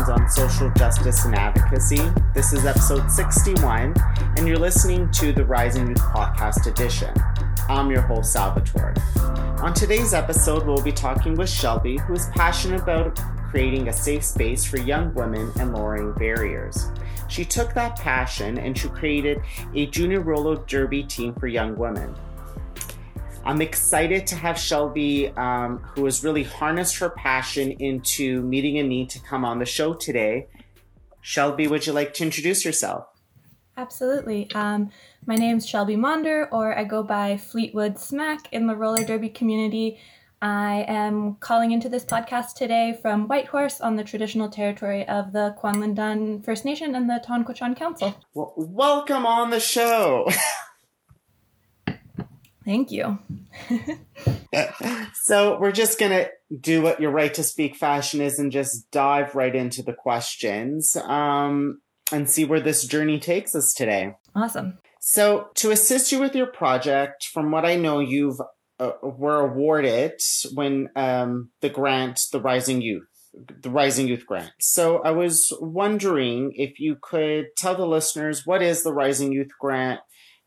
on social justice and advocacy. This is episode 61, and you're listening to the Rising Youth Podcast Edition. I'm your host, Salvatore. On today's episode, we'll be talking with Shelby, who is passionate about creating a safe space for young women and lowering barriers. She took that passion and she created a junior roller derby team for young women. I'm excited to have Shelby, um, who has really harnessed her passion into meeting a need to come on the show today. Shelby, would you like to introduce yourself? Absolutely. Um, my name's Shelby Monder, or I go by Fleetwood Smack in the roller derby community. I am calling into this podcast today from Whitehorse on the traditional territory of the Kwanlin First Nation and the Ta'an Kwäch'än Council. Well, welcome on the show. Thank you. so we're just gonna do what your right to speak fashion is and just dive right into the questions um, and see where this journey takes us today. Awesome. So to assist you with your project, from what I know, you've uh, were awarded when um, the grant, the Rising Youth, the Rising Youth Grant. So I was wondering if you could tell the listeners what is the Rising Youth Grant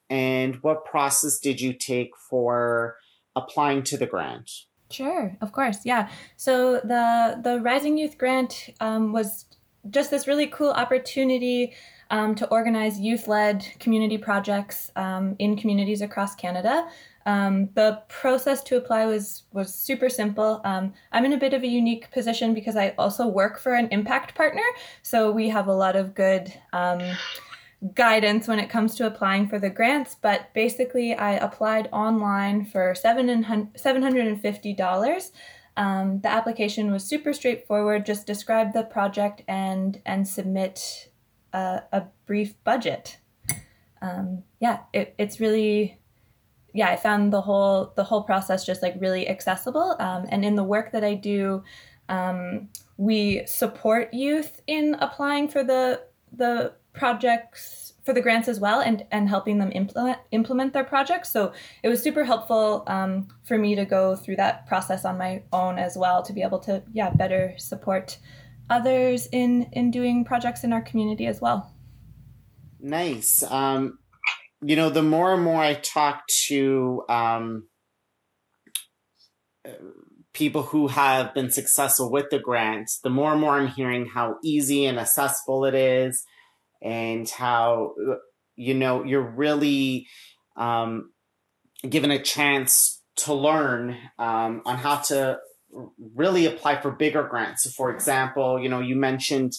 and what process did you take for applying to the grant? Sure, of course, yeah. So the the Rising Youth Grant um, was just this really cool opportunity um, to organize youth-led community projects um, in communities across Canada. Um, the process to apply was was super simple. Um, I'm in a bit of a unique position because I also work for an impact partner, so we have a lot of good um, guidance when it comes to applying for the grants, but basically I applied online for $750. Um, the application was super straightforward, just describe the project and, and submit a, a brief budget. Um, yeah, it, it's really, yeah, I found the whole, the whole process just like really accessible. Um, and in the work that I do, um, we support youth in applying for the, the projects for the grants as well and and helping them implement implement their projects. So it was super helpful um, for me to go through that process on my own as well to be able to yeah better support others in in doing projects in our community as well. Nice. Um, you know the more and more i talk to um, people who have been successful with the grants the more and more i'm hearing how easy and accessible it is and how you know you're really um, given a chance to learn um, on how to really apply for bigger grants. For example, you know, you mentioned,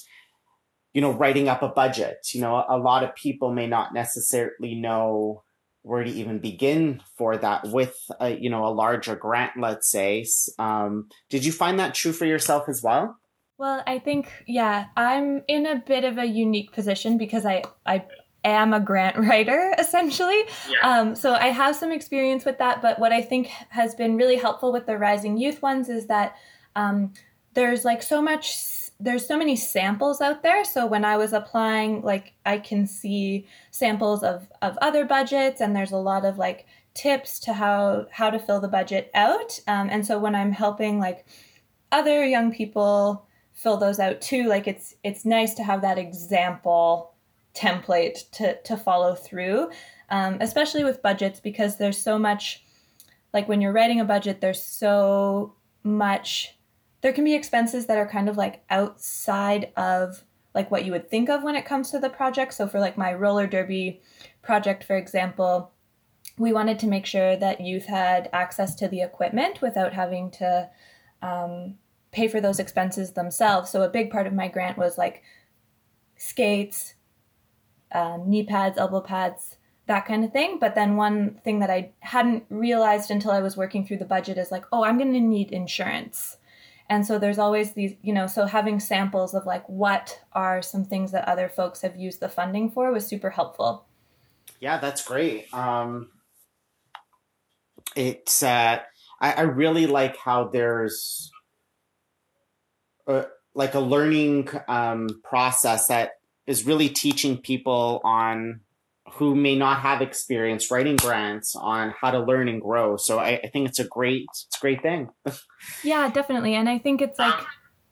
you know, writing up a budget. You know, a lot of people may not necessarily know where to even begin for that with a, you know, a larger grant, let's say. Um, did you find that true for yourself as well? Well, I think yeah, I'm in a bit of a unique position because I I am a grant writer essentially. Yeah. Um, so I have some experience with that. But what I think has been really helpful with the Rising Youth ones is that um, there's like so much. There's so many samples out there. So when I was applying, like I can see samples of of other budgets, and there's a lot of like tips to how how to fill the budget out. Um, and so when I'm helping like other young people fill those out too. Like it's it's nice to have that example template to to follow through um, especially with budgets because there's so much like when you're writing a budget there's so much there can be expenses that are kind of like outside of like what you would think of when it comes to the project. So for like my roller derby project for example we wanted to make sure that youth had access to the equipment without having to um, pay for those expenses themselves. So a big part of my grant was like skates, um, knee pads, elbow pads, that kind of thing. But then one thing that I hadn't realized until I was working through the budget is like, oh, I'm going to need insurance. And so there's always these, you know, so having samples of like what are some things that other folks have used the funding for was super helpful. Yeah, that's great. Um, it's, uh, I, I really like how there's like a learning um, process that is really teaching people on who may not have experience writing grants on how to learn and grow. So I, I think it's a great, it's a great thing. yeah, definitely. And I think it's like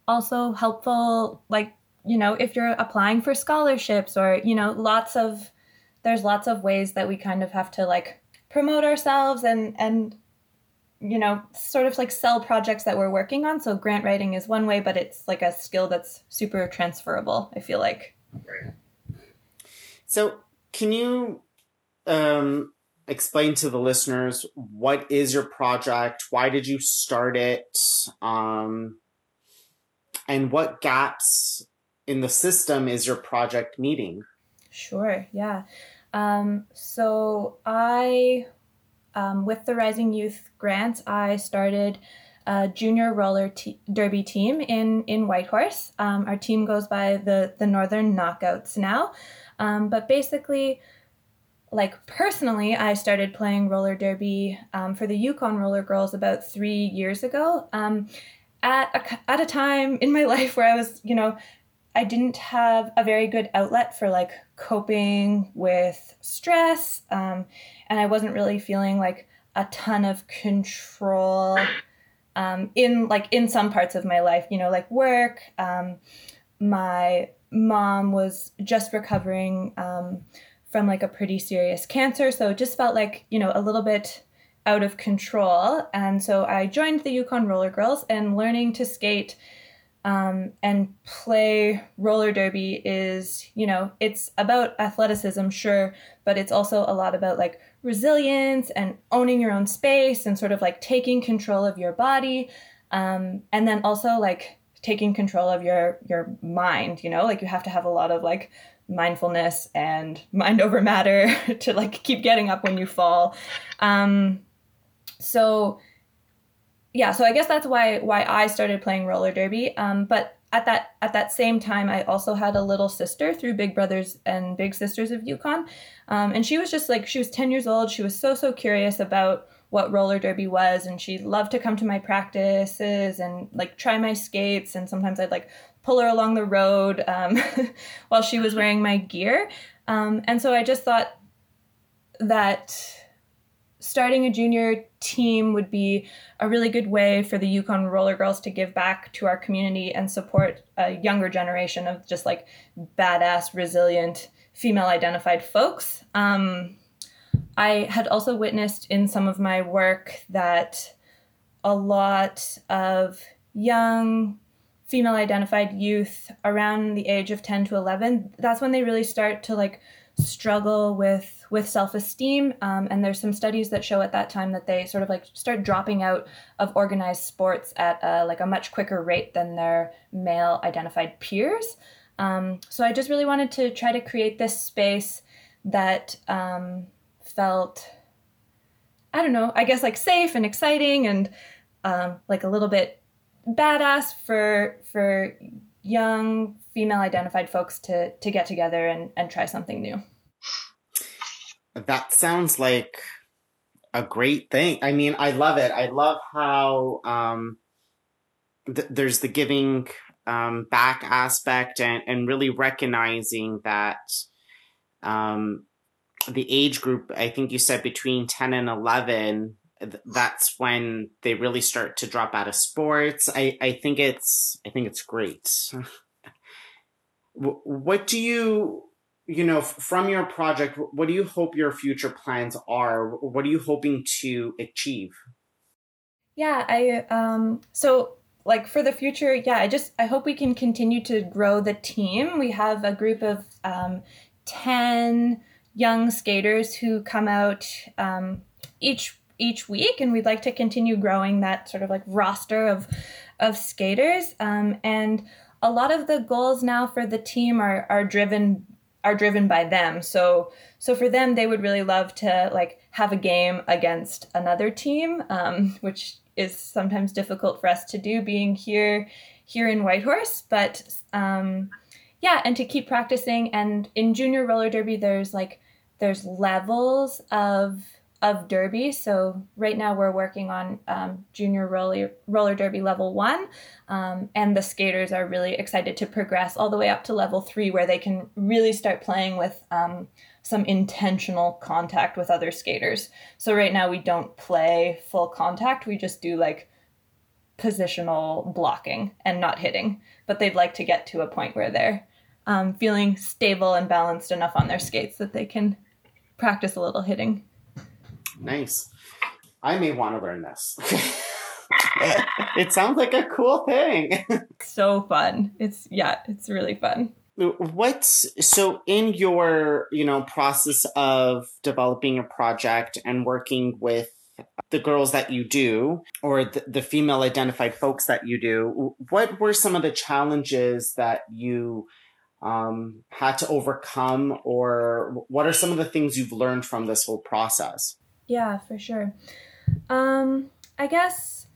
also helpful like you know if you're applying for scholarships or you know lots of there's lots of ways that we kind of have to like promote ourselves and and you know sort of like sell projects that we're working on. So grant writing is one way but it's like a skill that's super transferable i feel like. Right. so can you um explain to the listeners what is your project? Why did you start it? Um and what gaps in the system is your project meeting sure yeah. Um, so I, um, with the Rising Youth Grants, I started a junior roller derby team in in Whitehorse. Um, our team goes by the the Northern Knockouts now, um, but basically. Like personally, I started playing roller derby um, for the Yukon Roller Girls about three years ago. Um, at a, at a time in my life where I was, you know, I didn't have a very good outlet for like coping with stress. Um, and I wasn't really feeling like a ton of control um, in like in some parts of my life, you know, like work. Um, my mom was just recovering um, from like a pretty serious cancer. So it just felt like, you know, a little bit out of control. And so I joined the Yukon Roller Girls and learning to skate um, and play roller derby is, you know, it's about athleticism, sure, but it's also a lot about like resilience and owning your own space and sort of like taking control of your body. Um, and then also like taking control of your your mind, you know, like you have to have a lot of like mindfulness and mind over matter to like keep getting up when you fall. Um, so yeah, so I guess that's why why I started playing roller derby. Um, but at that at that same time, I also had a little sister through Big Brothers and Big Sisters of Yukon, um, and she was just like she was ten years old. She was so so curious about what roller derby was, and she loved to come to my practices and like try my skates. And sometimes I'd like pull her along the road um, while she was wearing my gear. Um, and so I just thought that starting a junior team would be a really good way for the Yukon Roller Girls to give back to our community and support a younger generation of just like badass, resilient, female identified folks. Um, I had also witnessed in some of my work that a lot of young female identified youth around the age of 10 to 11 that's when they really start to like struggle with with self-esteem um, and there's some studies that show at that time that they sort of like start dropping out of organized sports at a, like a much quicker rate than their male identified peers. Um, so i just really wanted to try to create this space that um, felt i don't know i guess like safe and exciting and um, like a little bit badass for for young female identified folks to to get together and and try something new that sounds like a great thing i mean i love it i love how um th- there's the giving um back aspect and and really recognizing that um the age group i think you said between 10 and 11 that's when they really start to drop out of sports. I, I think it's I think it's great. what do you you know from your project? What do you hope your future plans are? What are you hoping to achieve? Yeah, I um so like for the future, yeah, I just I hope we can continue to grow the team. We have a group of um, ten young skaters who come out um, each each week and we'd like to continue growing that sort of like roster of of skaters um, and a lot of the goals now for the team are are driven are driven by them. So so for them they would really love to like have a game against another team um, which is sometimes difficult for us to do being here here in whitehorse. But um, yeah and to keep practicing. And in junior roller derby there's like there's levels of of derby. So right now we're working on um, junior roller roller derby level one, um, and the skaters are really excited to progress all the way up to level three, where they can really start playing with um, some intentional contact with other skaters. So right now we don't play full contact; we just do like positional blocking and not hitting, but they'd like to get to a point where they're um, feeling stable and balanced enough on their skates that they can practice a little hitting. Nice. I may want to learn this. it sounds like a cool thing. so fun. It's yeah, it's really fun. What's so in your, you know, process of developing a project and working with the girls that you do or the, the female identified folks that you do, what were some of the challenges that you um, had to overcome, or what are some of the things you've learned from this whole process? Yeah, for sure. Um, I guess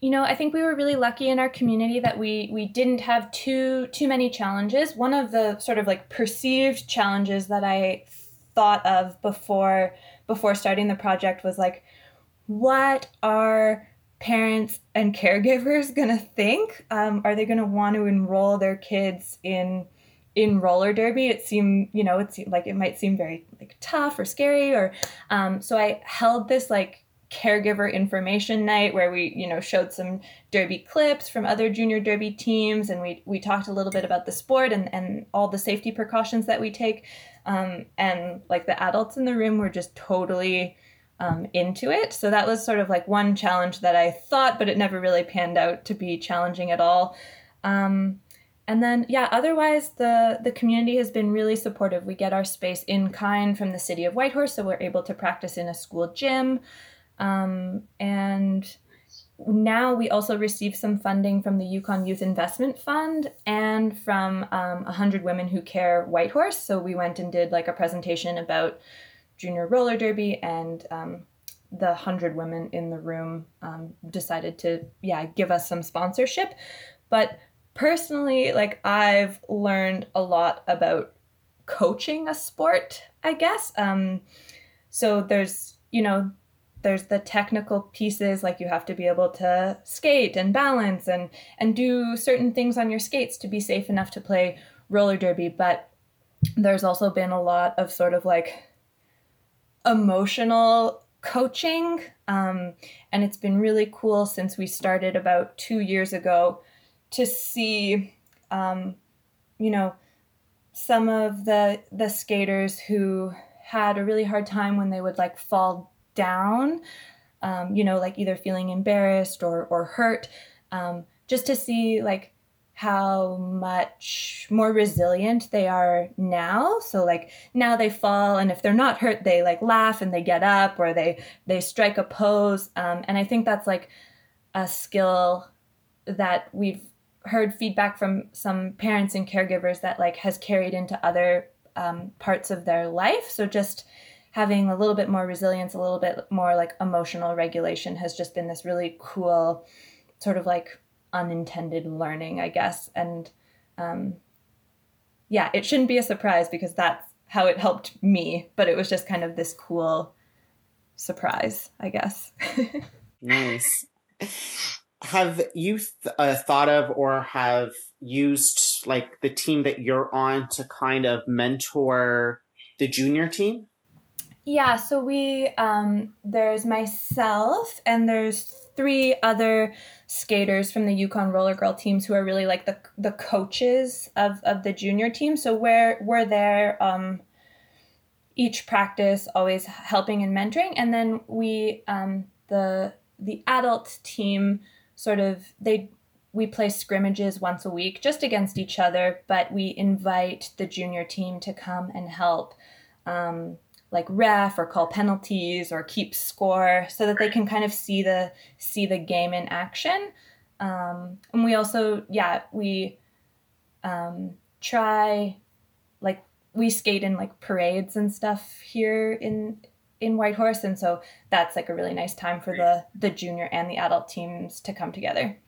you know i think we were really lucky in our community that we we didn't have too too many challenges one of the sort of like perceived challenges that i thought of before before starting the project was like what are parents and caregivers gonna think? Um, are they gonna want to enroll their kids in in roller derby? It seemed, you know, it seemed like it might seem very like tough or scary, or um, so I held this like caregiver information night where we you know showed some derby clips from other junior derby teams and we we talked a little bit about the sport and and all the safety precautions that we take um, and like the adults in the room were just totally um, into it. So that was sort of like one challenge that I thought, but it never really panned out to be challenging at all. Um, and then yeah, otherwise the the community has been really supportive. We get our space in kind from the city of Whitehorse, so we're able to practice in a school gym. Um, and now we also receive some funding from the Yukon Youth Investment Fund and from um, 100 Women Who Care Whitehorse. So we went and did like a presentation about junior roller derby and um, the 100 women in the room um, decided to yeah give us some sponsorship but personally like i've learned a lot about coaching a sport i guess um, so there's you know there's the technical pieces like you have to be able to skate and balance and and do certain things on your skates to be safe enough to play roller derby but there's also been a lot of sort of like emotional coaching. Um, and it's been really cool since we started about two years ago to see, um, you know, some of the the skaters who had a really hard time when they would like fall down, um, you know, like either feeling embarrassed or or hurt, um, just to see like how much more resilient they are now. So like now they fall and if they're not hurt they like laugh and they get up or they they strike a pose um, and i think that's like a skill that we've heard feedback from some parents and caregivers that like has carried into other um, parts of their life so just having a little bit more resilience a little bit more like emotional regulation has just been this really cool sort of like unintended learning, I guess. And um, yeah, it shouldn't be a surprise because that's how it helped me, but it was just kind of this cool surprise, I guess. nice. Have you th- uh, thought of or have used like the team that you're on to kind of mentor the junior team? Yeah, so we um, there's myself and there's three other skaters from the Yukon Roller Girl teams who are really like the the coaches of of the junior team. So we're we're there um, each practice, always helping and mentoring, and then we um, the the adult team sort of they we play scrimmages once a week just against each other, but we invite the junior team to come and help. Um, like ref or call penalties or keep score so that they can kind of see the see the game in action um, and we also yeah we um, try like we skate in like parades and stuff here in in Whitehorse and so that's like a really nice time for the the junior and the adult teams to come together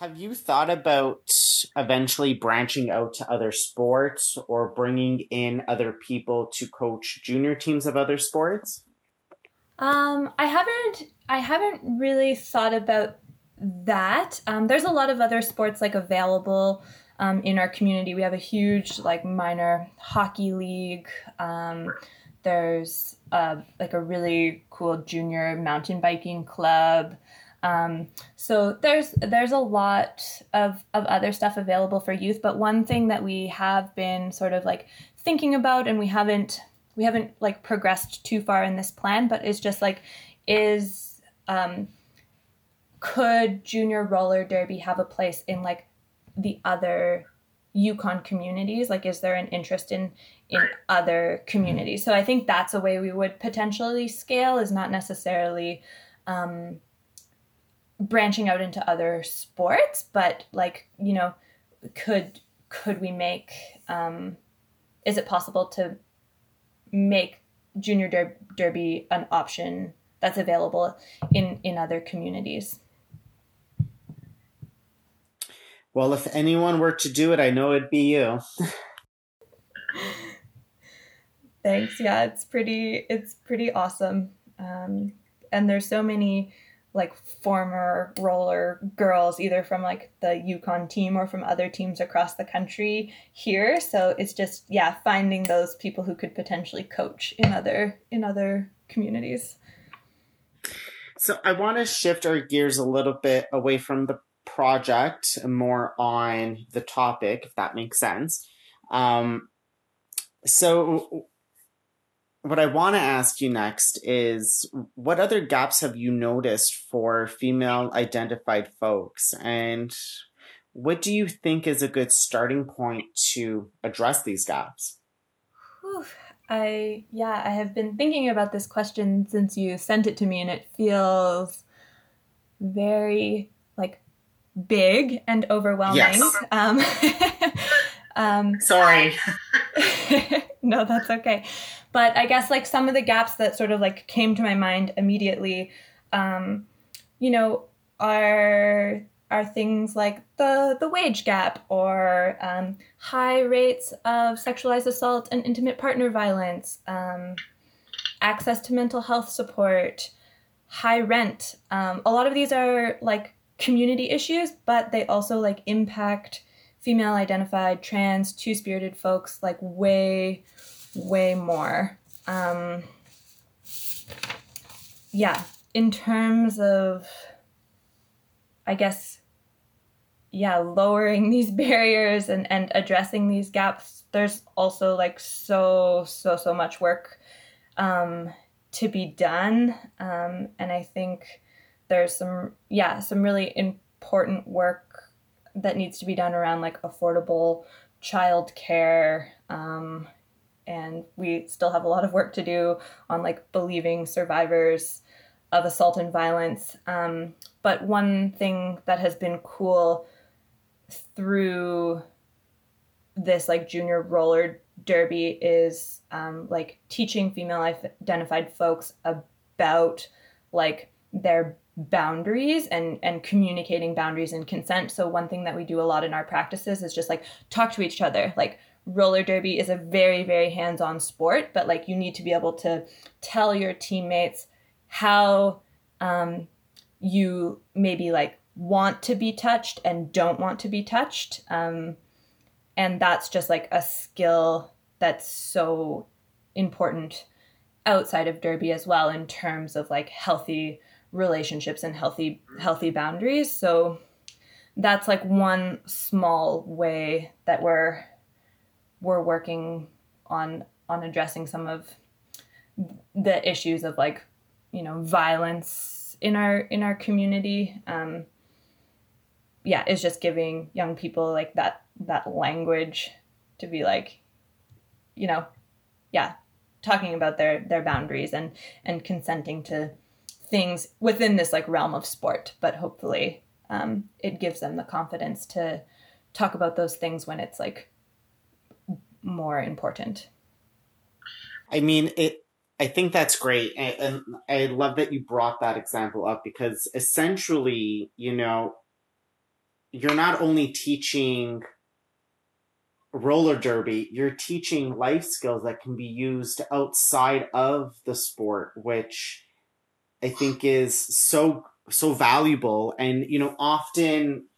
have you thought about eventually branching out to other sports or bringing in other people to coach junior teams of other sports? Um, I haven't. I haven't really thought about that. Um, there's a lot of other sports like available um, in our community. We have a huge like minor hockey league. Um, there's uh, like a really cool junior mountain biking club. Um, so there's there's a lot of, of other stuff available for youth, but one thing that we have been sort of like thinking about and we haven't we haven't like progressed too far in this plan, but is just like is um, could junior roller derby have a place in like the other Yukon communities? Like, is there an interest in in other communities? So I think that's a way we would potentially scale. Is not necessarily um, branching out into other sports, but like you know, could could we make? Um, is it possible to make junior der- derby an option that's available in in other communities? Well, if anyone were to do it, I know it'd be you. Thanks. Yeah, it's pretty. It's pretty awesome. Um, and there's so many like former roller girls, either from like the Yukon team or from other teams across the country here. So it's just yeah, finding those people who could potentially coach in other in other communities. So I want to shift our gears a little bit away from the project and more on the topic, if that makes sense. Um, so, what I want to ask you next is what other gaps have you noticed for female identified folks? And what do you think is a good starting point to address these gaps? Whew. I, yeah, I have been thinking about this question since you sent it to me, and it feels very like big and overwhelming. Yes. Um, um, Sorry. no, that's okay. But I guess like some of the gaps that sort of like came to my mind immediately, um, you know, are are things like the the wage gap or um, high rates of sexualized assault and intimate partner violence, um, access to mental health support, high rent. Um, a lot of these are like community issues, but they also like impact female identified, trans, two spirited folks like way, way more. Um, yeah, in terms of, I guess, yeah, lowering these barriers and, and addressing these gaps, there's also like so, so, so much work um, to be done. Um, and I think there's some yeah some really important work that needs to be done around like affordable child care um, and we still have a lot of work to do on like believing survivors of assault and violence. Um, but one thing that has been cool through this like junior roller derby is um, like teaching female identified folks about like their boundaries and and communicating boundaries and consent. So one thing that we do a lot in our practices is just like talk to each other like roller derby is a very very hands-on sport but like you need to be able to tell your teammates how um, you maybe like want to be touched and don't want to be touched um, and that's just like a skill that's so important outside of derby as well in terms of like healthy relationships and healthy healthy boundaries. So that's like one small way that we're we're working on on addressing some of the issues of like you know violence in our in our community. Um yeah it's just giving young people like that that language to be like you know yeah talking about their their boundaries and and consenting to things within this like realm of sport. But hopefully um, it gives them the confidence to talk about those things when it's like more important? I mean it i think that's great and, i love that you brought that example up because essentially you know you're not only teaching roller derby, you're teaching life skills that can be used outside of the sport, which I think is so so valuable. And you know often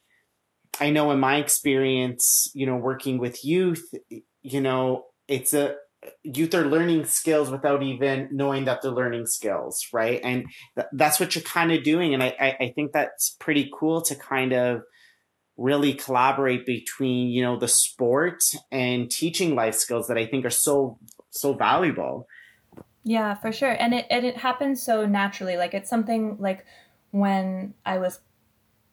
I know in my experience, you know, working with youth, you know, it's a youth are learning skills without even knowing that they're learning skills, right? And th- that's what you're kind of doing. And I, I, I think that's pretty cool to kind of really collaborate between, you know, the sport and teaching life skills that I think are so, so valuable. Yeah, for sure. And it, and it happens so naturally. Like it's something like when I was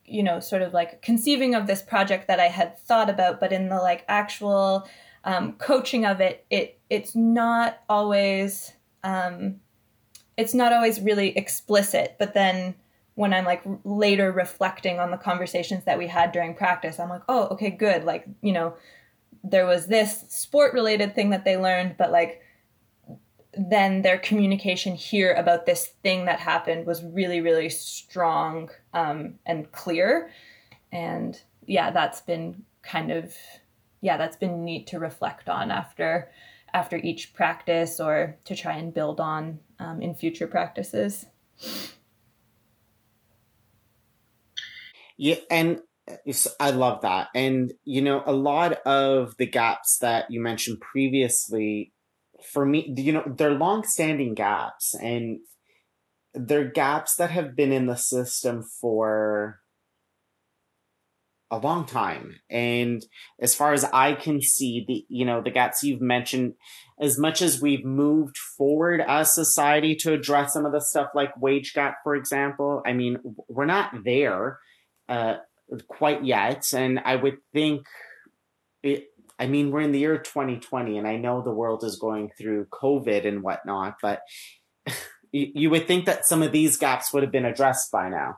you know sort of like conceiving of this project that i had thought about but in the like actual um, coaching of it, it it's not always um, it's not always really explicit. But then when I'm like later reflecting on the conversations that we had during practice, I'm like, oh, okay, good. Like you know, there was this sport related thing that they learned, but like then their communication here about this thing that happened was really really strong um, and clear and yeah that's been kind of yeah, that's been neat to reflect on after after each practice or to try and build on um, in future practices. Yeah, and I love that. And you know, a lot of the gaps that you mentioned previously, for me, you know, they're long-standing gaps, and they're gaps that have been in the system for a long time. And as far as I can see, the you know the gaps you've mentioned, as much as we've moved forward as society to address some of the stuff like wage gap, for example, I mean we're not there uh, quite yet, and I would think it. I mean, we're in the year 2020, and I know the world is going through COVID and whatnot, but you, you would think that some of these gaps would have been addressed by now.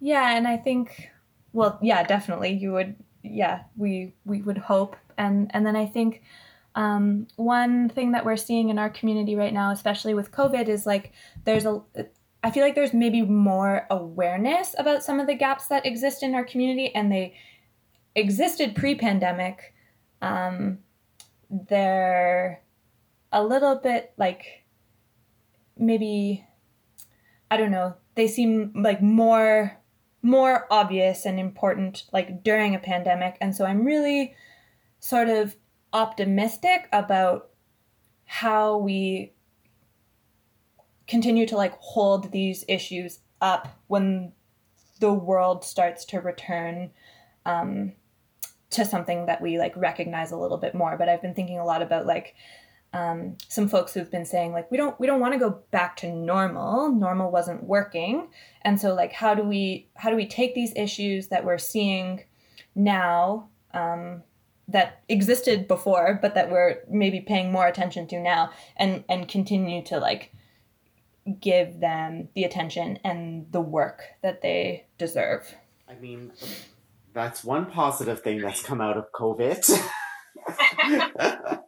Yeah, and I think well, yeah, definitely. You would, yeah, we we would hope, and and then I think um, one thing that we're seeing in our community right now, especially with COVID, is like there's a I feel like there's maybe more awareness about some of the gaps that exist in our community, and they existed pre-pandemic. Um, they're a little bit like maybe I don't know. They seem like more more obvious and important like during a pandemic. And so I'm really sort of optimistic about how we continue to like hold these issues up when the world starts to return um, to something that we like recognize a little bit more. But I've been thinking a lot about like um, some folks who've been saying like we don't we don't want to go back to normal. Normal wasn't working. And so like how do we how do we take these issues that we're seeing now um, that existed before but that we're maybe paying more attention to now and and continue to like give them the attention and the work that they deserve? I mean that's one positive thing that's come out of covid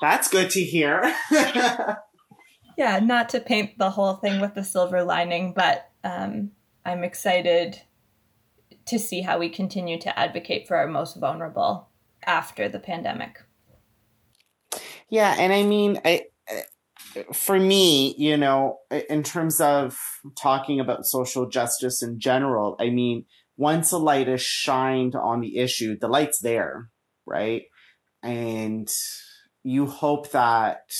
That's good to hear. yeah, not to paint the whole thing with the silver lining, but um, I'm excited to see how we continue to advocate for our most vulnerable after the pandemic. Yeah, and I mean, I, for me, you know, in terms of talking about social justice in general, I mean, once a light is shined on the issue, the light's there, right? And you hope that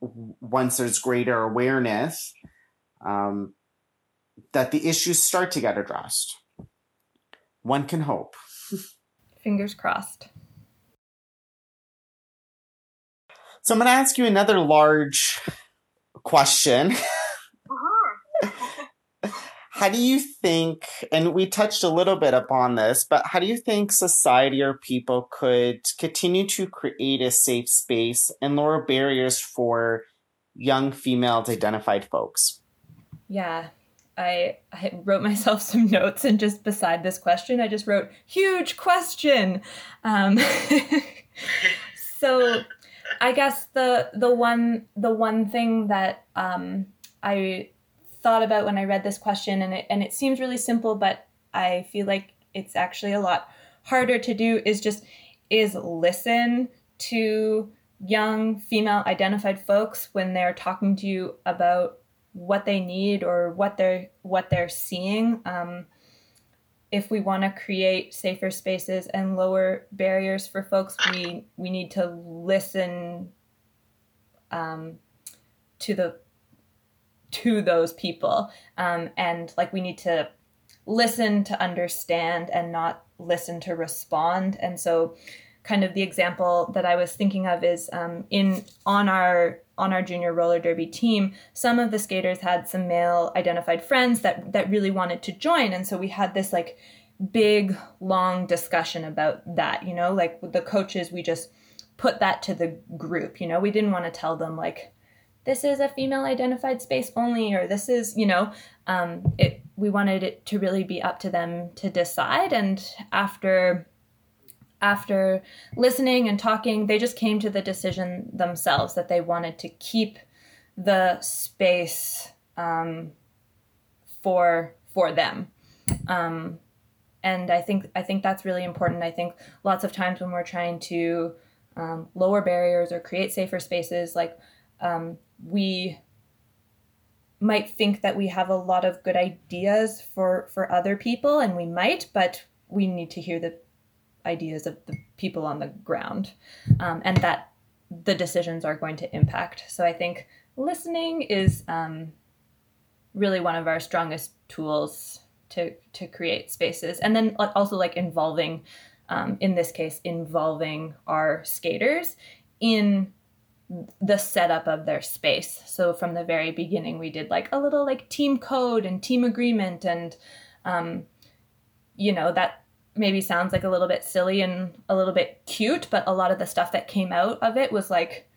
once there's greater awareness, um, that the issues start to get addressed. One can hope. Fingers crossed. So I'm going to ask you another large question. how do you think, and we touched a little bit upon this, but how do you think society or people could continue to create a safe space and lower barriers for young females identified folks? Yeah, I, I wrote myself some notes, and just beside this question, I just wrote huge question. Um, so, I guess the the one the one thing that um, I thought about when I read this question, and it and it seems really simple, but I feel like it's actually a lot harder to do. Is just is listen to young female identified folks when they're talking to you about what they need or what they're what they're seeing. Um, if we want to create safer spaces and lower barriers for folks, we we need to listen um, to the to those people. Um, and like we need to listen to understand and not listen to respond. And so kind of the example that i was thinking of is um, in on our on our junior roller derby team some of the skaters had some male identified friends that that really wanted to join. And so we had this like big long discussion about that you know like the coaches we just put that to the group you know? We didn't want to tell them like this is a female identified space only or this is you know um, it we wanted it to really be up to them to decide. And after after listening and talking they just came to the decision themselves that they wanted to keep the space um, for for them. Um, and i think i think that's really important. I think lots of times when we're trying to um, lower barriers or create safer spaces like um, we might think that we have a lot of good ideas for for other people and we might but we need to hear the ideas of the people on the ground um, and that the decisions are going to impact. So i think listening is um, really one of our strongest tools to to create spaces. And then also like involving um, in this case involving our skaters in the setup of their space. So from the very beginning, we did like a little like team code and team agreement, and um, you know that maybe sounds like a little bit silly and a little bit cute, but a lot of the stuff that came out of it was like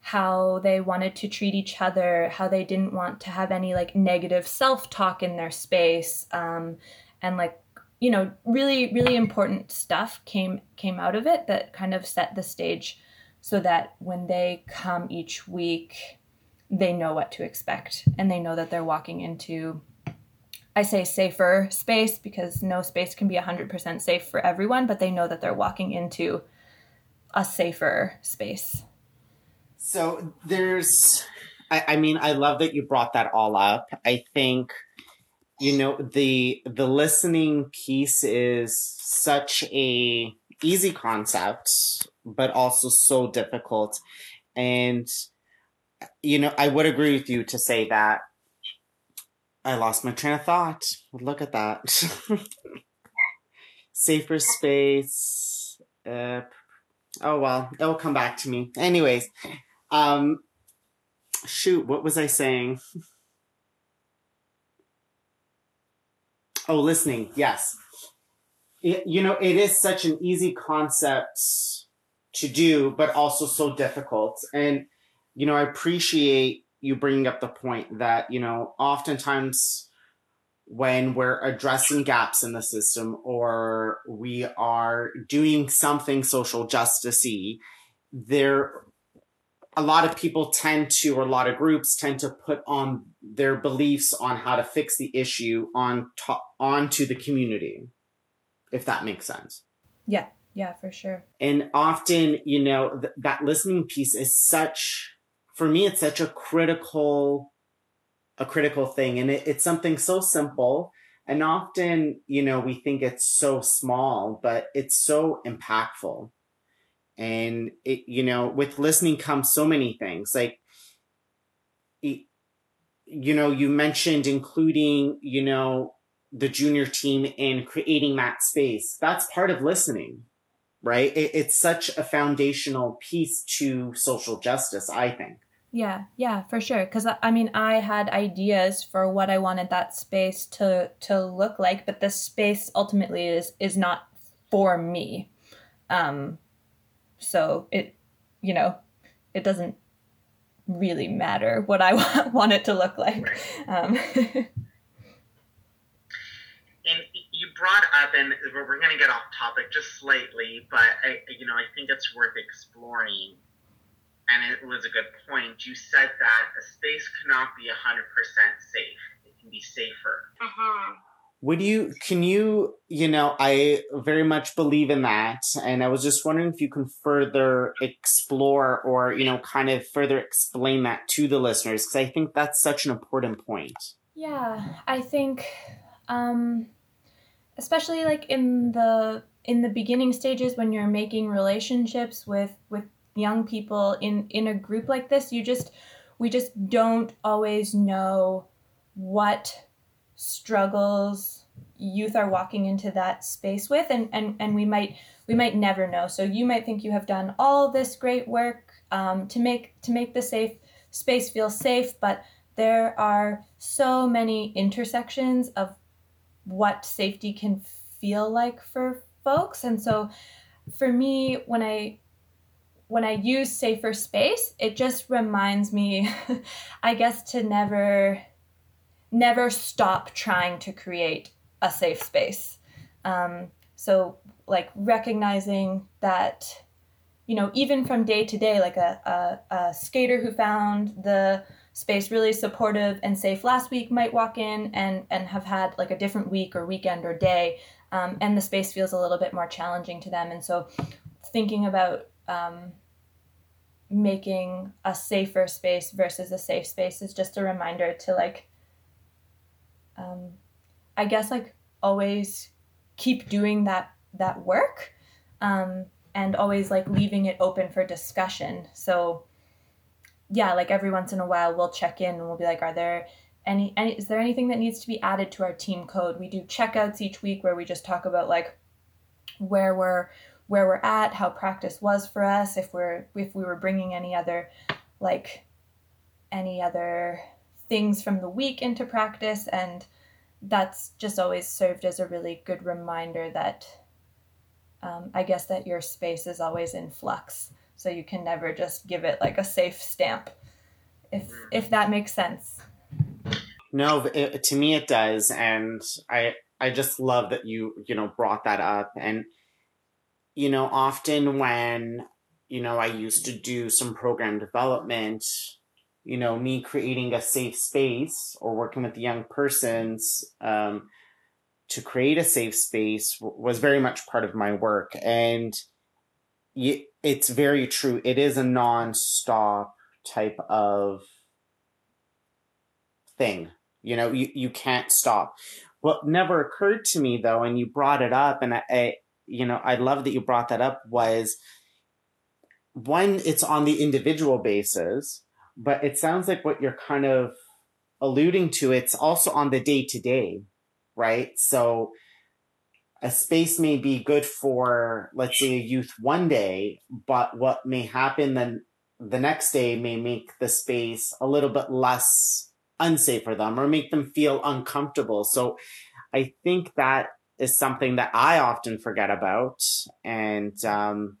how they wanted to treat each other, how they didn't want to have any like negative self talk in their space, um, and like you know really really important stuff came came out of it that kind of set the stage so that when they come each week, they know what to expect and they know that they're walking into I say safer space because no space can be 100% safe for everyone, but they know that they're walking into a safer space. So there's, I, I, mean, I love that you brought that all up. I think, you know, the the listening piece is such a easy concept, but also so difficult. And, you know, I would agree with you to say that I lost my train of thought. Look at that. Safer space. Uh, oh, well, it will come back to me. Anyways, um, shoot, what was I saying? Oh, listening. Yes it, you know, it is such an easy concept to do, but also so difficult. And, you know, I appreciate you bringing up the point that, you know, oftentimes when we're addressing gaps in the system or we are doing something social justicey, there a lot of people tend to or a lot of groups tend to put on their beliefs on how to fix the issue on to, onto the community if that makes sense. Yeah, yeah, for sure. And often, you know, th- that listening piece is such, for me, it's such a critical, a critical thing. And it, it's something so simple. And often, you know, we think it's so small, but it's so impactful. And it, you know, with listening comes so many things like, it, you know, you mentioned including, you know, the junior team in creating that space. That's part of listening, right? It, it's such a foundational piece to social justice, I think. Yeah, yeah, for sure. Because I mean, I had ideas for what I wanted that space to to look like, but the space ultimately is is not for me. Um, so it, you know, it doesn't really matter what I want it to look like. Um, and you brought up, and we're going to get off topic just slightly, but I, you know, I think it's worth exploring. And it was a good point. You said that a space cannot be 100% safe. It can be safer. Uh-huh. Would you, can you, you know, I very much believe in that. And I was just wondering if you can further explore or, you know, kind of further explain that to the listeners, because I think that's such an important point. Yeah, I think um, especially like in the in the beginning stages when you're making relationships with with young people in in a group like this you just we just don't always know what struggles youth are walking into that space with and and and we might we might never know. So you might think you have done all this great work um, to make to make the safe space feel safe but there are so many intersections of what safety can feel like for folks and so for me when i when i use safer space it just reminds me i guess to never never stop trying to create a safe space. Um, so, like recognizing that, you know, even from day to day, like a, a, a skater who found the space really supportive and safe last week might walk in and and have had like a different week or weekend or day um, and the space feels a little bit more challenging to them and so thinking about um, making a safer space versus a safe space is just a reminder to like um, I guess like always keep doing that that work um, and always like leaving it open for discussion. So yeah, like every once in a while we'll check in and we'll be like, are there any, any is there anything that needs to be added to our team code? We do checkouts each week where we just talk about like where we're where we're at, how practice was for us, if we're if we were bringing any other like any other things from the week into practice and that's just always served as a really good reminder that um, i guess that your space is always in flux so you can never just give it like a safe stamp if if that makes sense no it, to me it does and i i just love that you you know brought that up and you know often when you know i used to do some program development you know, me creating a safe space or working with young persons um, to create a safe space was very much part of my work. And it's very true. It is a non-stop type of thing. You know, you, you can't stop. What never occurred to me though, and you brought it up, and I, I you know, I love that you brought that up was one, it's on the individual basis but it sounds like what you're kind of alluding to it's also on the day to day right so a space may be good for let's say a youth one day but what may happen then the next day may make the space a little bit less unsafe for them or make them feel uncomfortable so i think that is something that i often forget about and um,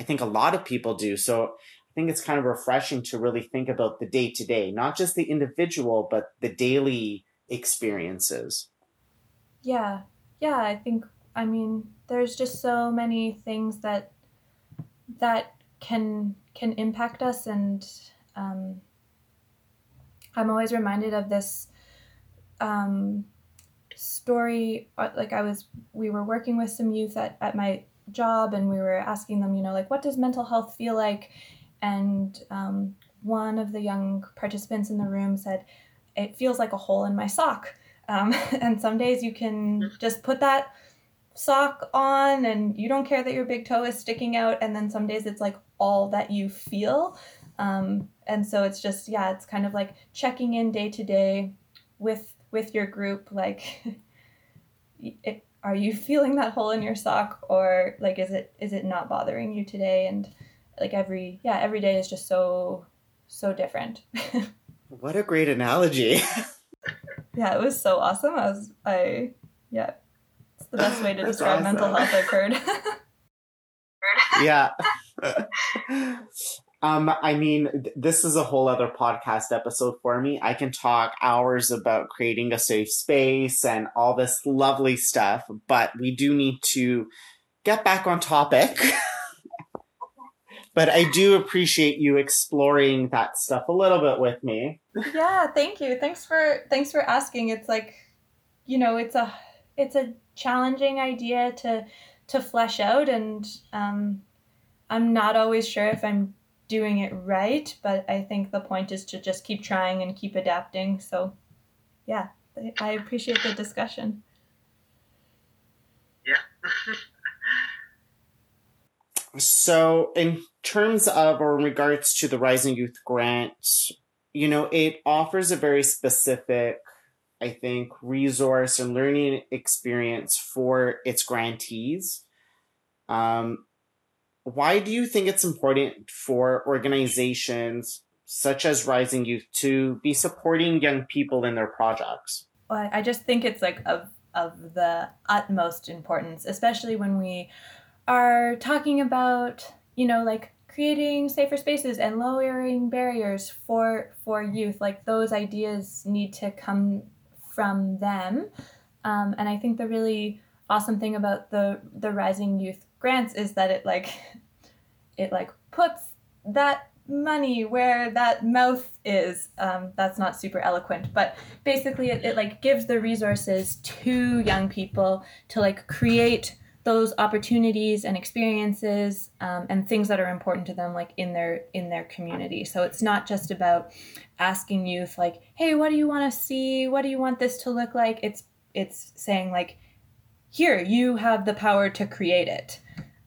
i think a lot of people do so I think it's kind of refreshing to really think about the day to day, not just the individual, but the daily experiences. Yeah. Yeah, I think I mean there's just so many things that that can can impact us and um, I'm always reminded of this um, story uh, like I was we were working with some youth at, at my job and we were asking them, you know, like what does mental health feel like? and um, one of the young participants in the room said, "It feels like a hole in my sock." Um, and some days you can just put that sock on and you don't care that your big toe is sticking out. And then some days it's like all that you feel. Um, and so it's just yeah it's kind of like checking in day to day with with your group. Like it, are you feeling that hole in your sock? Or like is it is it not bothering you today? And like every yeah every day is just so so different. What a great analogy yeah it was so awesome. I was i yeah it's the best way to describe awesome. mental health i've heard. Yeah. Um i mean this is a whole other podcast episode for me. I can talk hours about creating a safe space and all this lovely stuff but we do need to get back on topic but I do appreciate you exploring that stuff a little bit with me. Yeah, thank you. Thanks for thanks for asking. It's like, you know, it's a it's a challenging idea to to flesh out, and um, I'm not always sure if I'm doing it right, but I think the point is to just keep trying and keep adapting. So, yeah, I appreciate the discussion. Yeah. so, in terms of or in regards to the Rising Youth Grant, you know, it offers a very specific, I think, resource and learning experience for its grantees. Um, why do you think it's important for organizations such as Rising Youth to be supporting young people in their projects? Well, I just think it's like of of the utmost importance, especially when we are talking about, you know, like creating safer spaces and lowering barriers for for youth. Like those ideas need to come from them, um, and I think the really awesome thing about the the Rising Youth grants is that it like it like puts that money where that mouth is um, that's not super eloquent but basically it, it like gives the resources to young people to like create those opportunities and experiences um, and things that are important to them like in their in their community. So it's not just about asking youth like hey what do you want to see? What do you want this to look like? It's it's saying like here you have the power to create it.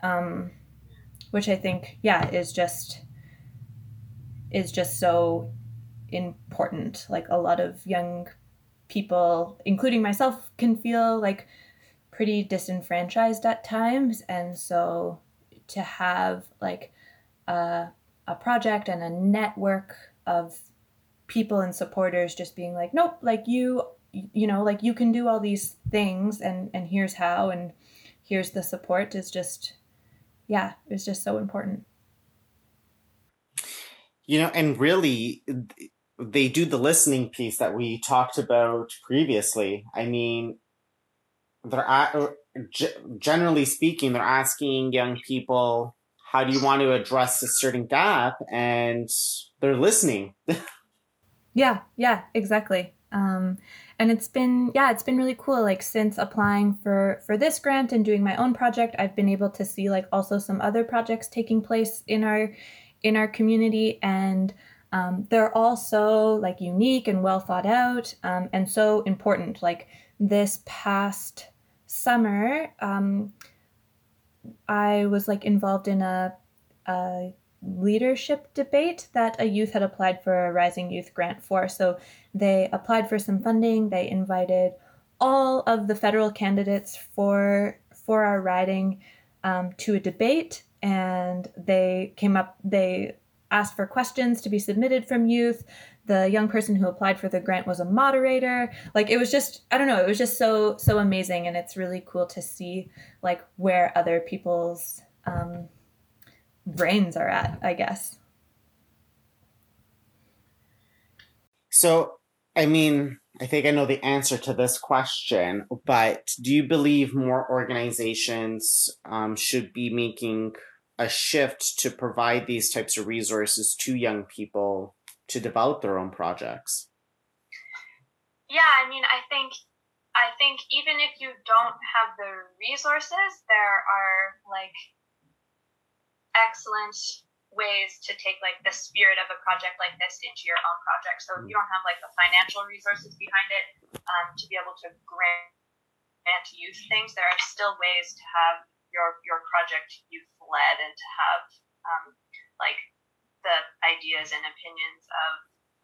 Um, which i think yeah is just is just so important. Like a lot of young people, including myself, can feel like pretty disenfranchised at times. And so to have like a, a project and a network of people and supporters just being like, nope, like you, you know, like you can do all these things and, and here's how, and here's the support is just, yeah, it's just so important. You know, and really, they do the listening piece that we talked about previously. I mean, they're uh, generally speaking, they're asking young people, "How do you want to address a certain gap?" and they're listening. yeah, yeah, exactly. Um, and it's been yeah, it's been really cool. Like since applying for for this grant and doing my own project, I've been able to see like also some other projects taking place in our in our community and um, they're all so like unique and well thought out um, and so important like this past summer um, i was like involved in a, a leadership debate that a youth had applied for a rising youth grant for. So they applied for some funding. They invited all of the federal candidates for for our riding um, to a debate and they came up they asked for questions to be submitted from youth the young person who applied for the grant was a moderator. Like it was just i don't know it was just so so amazing and it's really cool to see like where other people's um, brains are at i guess. So i mean I think I know the answer to this question, but do you believe more organizations um, should be making a shift to provide these types of resources to young people to develop their own projects? Yeah, I mean, I think I think even if you don't have the resources, there are like excellent ways to take like the spirit of a project like this into your own project. So if you don't have like the financial resources behind it um, to be able to grant grant youth things, there are still ways to have your your project youth led and to have um, like ideas and opinions of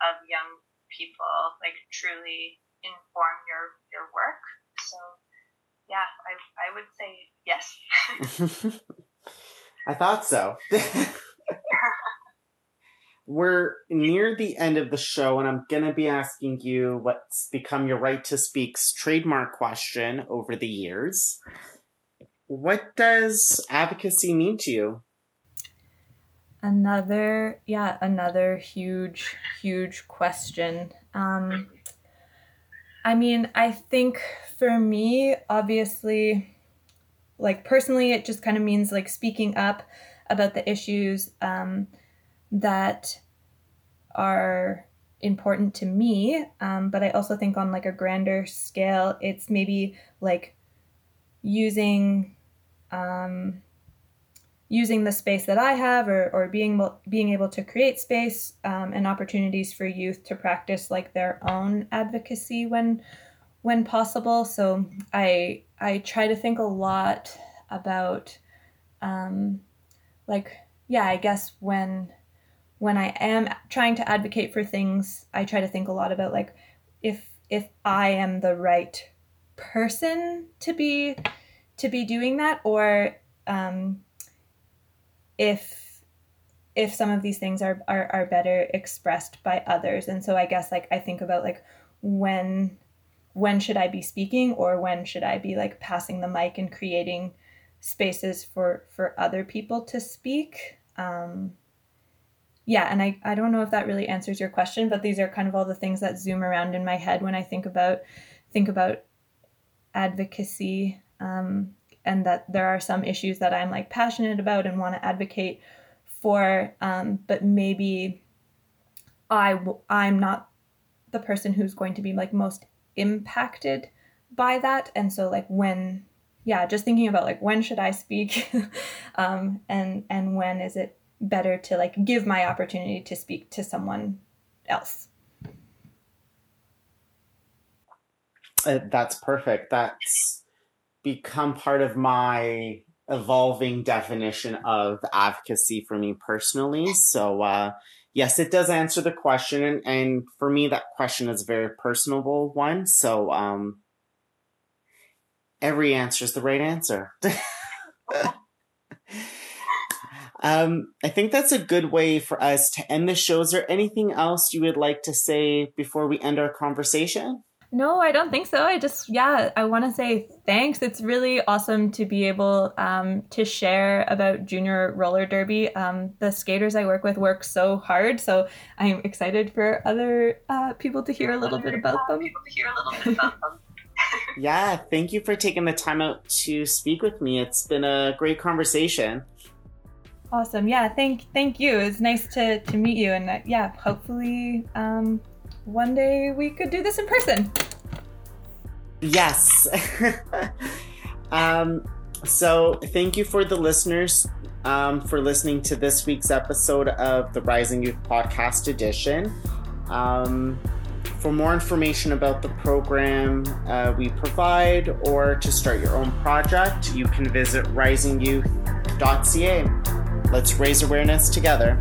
of young people like truly inform your your work. So yeah, I I would say yes. I thought so. We're near the end of the show, and I'm going to be asking you what's become your right to speak's trademark question over the years. What does advocacy mean to you? Another, yeah, another huge, huge question. Um, I mean, I think for me, obviously, like personally, it just kind of means like speaking up about the issues um, that are important to me. Um, but I also think on like a grander scale, it's maybe like using um, using the space that I have or, or being being able to create space um, and opportunities for youth to practice like their own advocacy when when possible. So I I try to think a lot about um, like yeah, I guess when when I am trying to advocate for things, I try to think a lot about like if if I am the right person to be to be doing that or um, if if some of these things are, are are better expressed by others. And so i guess like i think about like when when should i be speaking or when should i be like passing the mic and creating spaces for for other people to speak? Um yeah and i i don't know if that really answers your question but these are kind of all the things that zoom around in my head when i think about think about advocacy. Um and that there are some issues that I'm like passionate about and want to advocate for, um, but maybe I w- I'm not the person who's going to be like most impacted by that, and so like when yeah, just thinking about like when should I speak, um, and and when is it better to like give my opportunity to speak to someone else. Uh, that's perfect. That's become part of my evolving definition of advocacy for me personally. So, uh, yes, it does answer the question. And, and, for me, that question is a very personable one. So, um, every answer is the right answer. um, I think that's a good way for us to end the show. Is there anything else you would like to say before we end our conversation? No, I don't think so. I just, yeah, I want to say thanks. It's really awesome to be able um, to share about junior roller derby. Um, the skaters I work with work so hard, so I'm excited for other uh, people to hear a little bit about them. People to hear a little bit about them. yeah, thank you for taking the time out to speak with me. It's been a great conversation. Awesome. Yeah, thank thank you. It's nice to to meet you, and uh, yeah, hopefully. Um, one day we could do this in person. Yes. um, so, thank you for the listeners um, for listening to this week's episode of the Rising Youth Podcast Edition. Um, for more information about the program uh, we provide or to start your own project, you can visit risingyouth.ca. Let's raise awareness together.